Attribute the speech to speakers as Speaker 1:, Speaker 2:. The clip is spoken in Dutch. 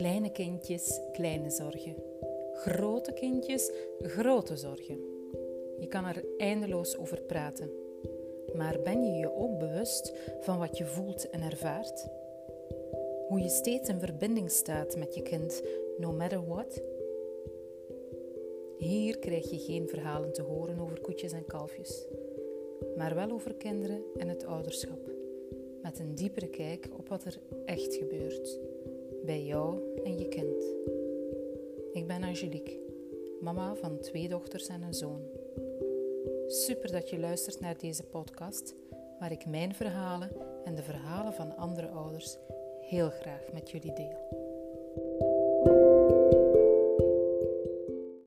Speaker 1: Kleine kindjes, kleine zorgen. Grote kindjes, grote zorgen. Je kan er eindeloos over praten. Maar ben je je ook bewust van wat je voelt en ervaart? Hoe je steeds in verbinding staat met je kind, no matter what? Hier krijg je geen verhalen te horen over koetjes en kalfjes, maar wel over kinderen en het ouderschap. Met een diepere kijk op wat er echt gebeurt bij jou en je kind. Ik ben Angelique, mama van twee dochters en een zoon. Super dat je luistert naar deze podcast, waar ik mijn verhalen en de verhalen van andere ouders heel graag met jullie deel.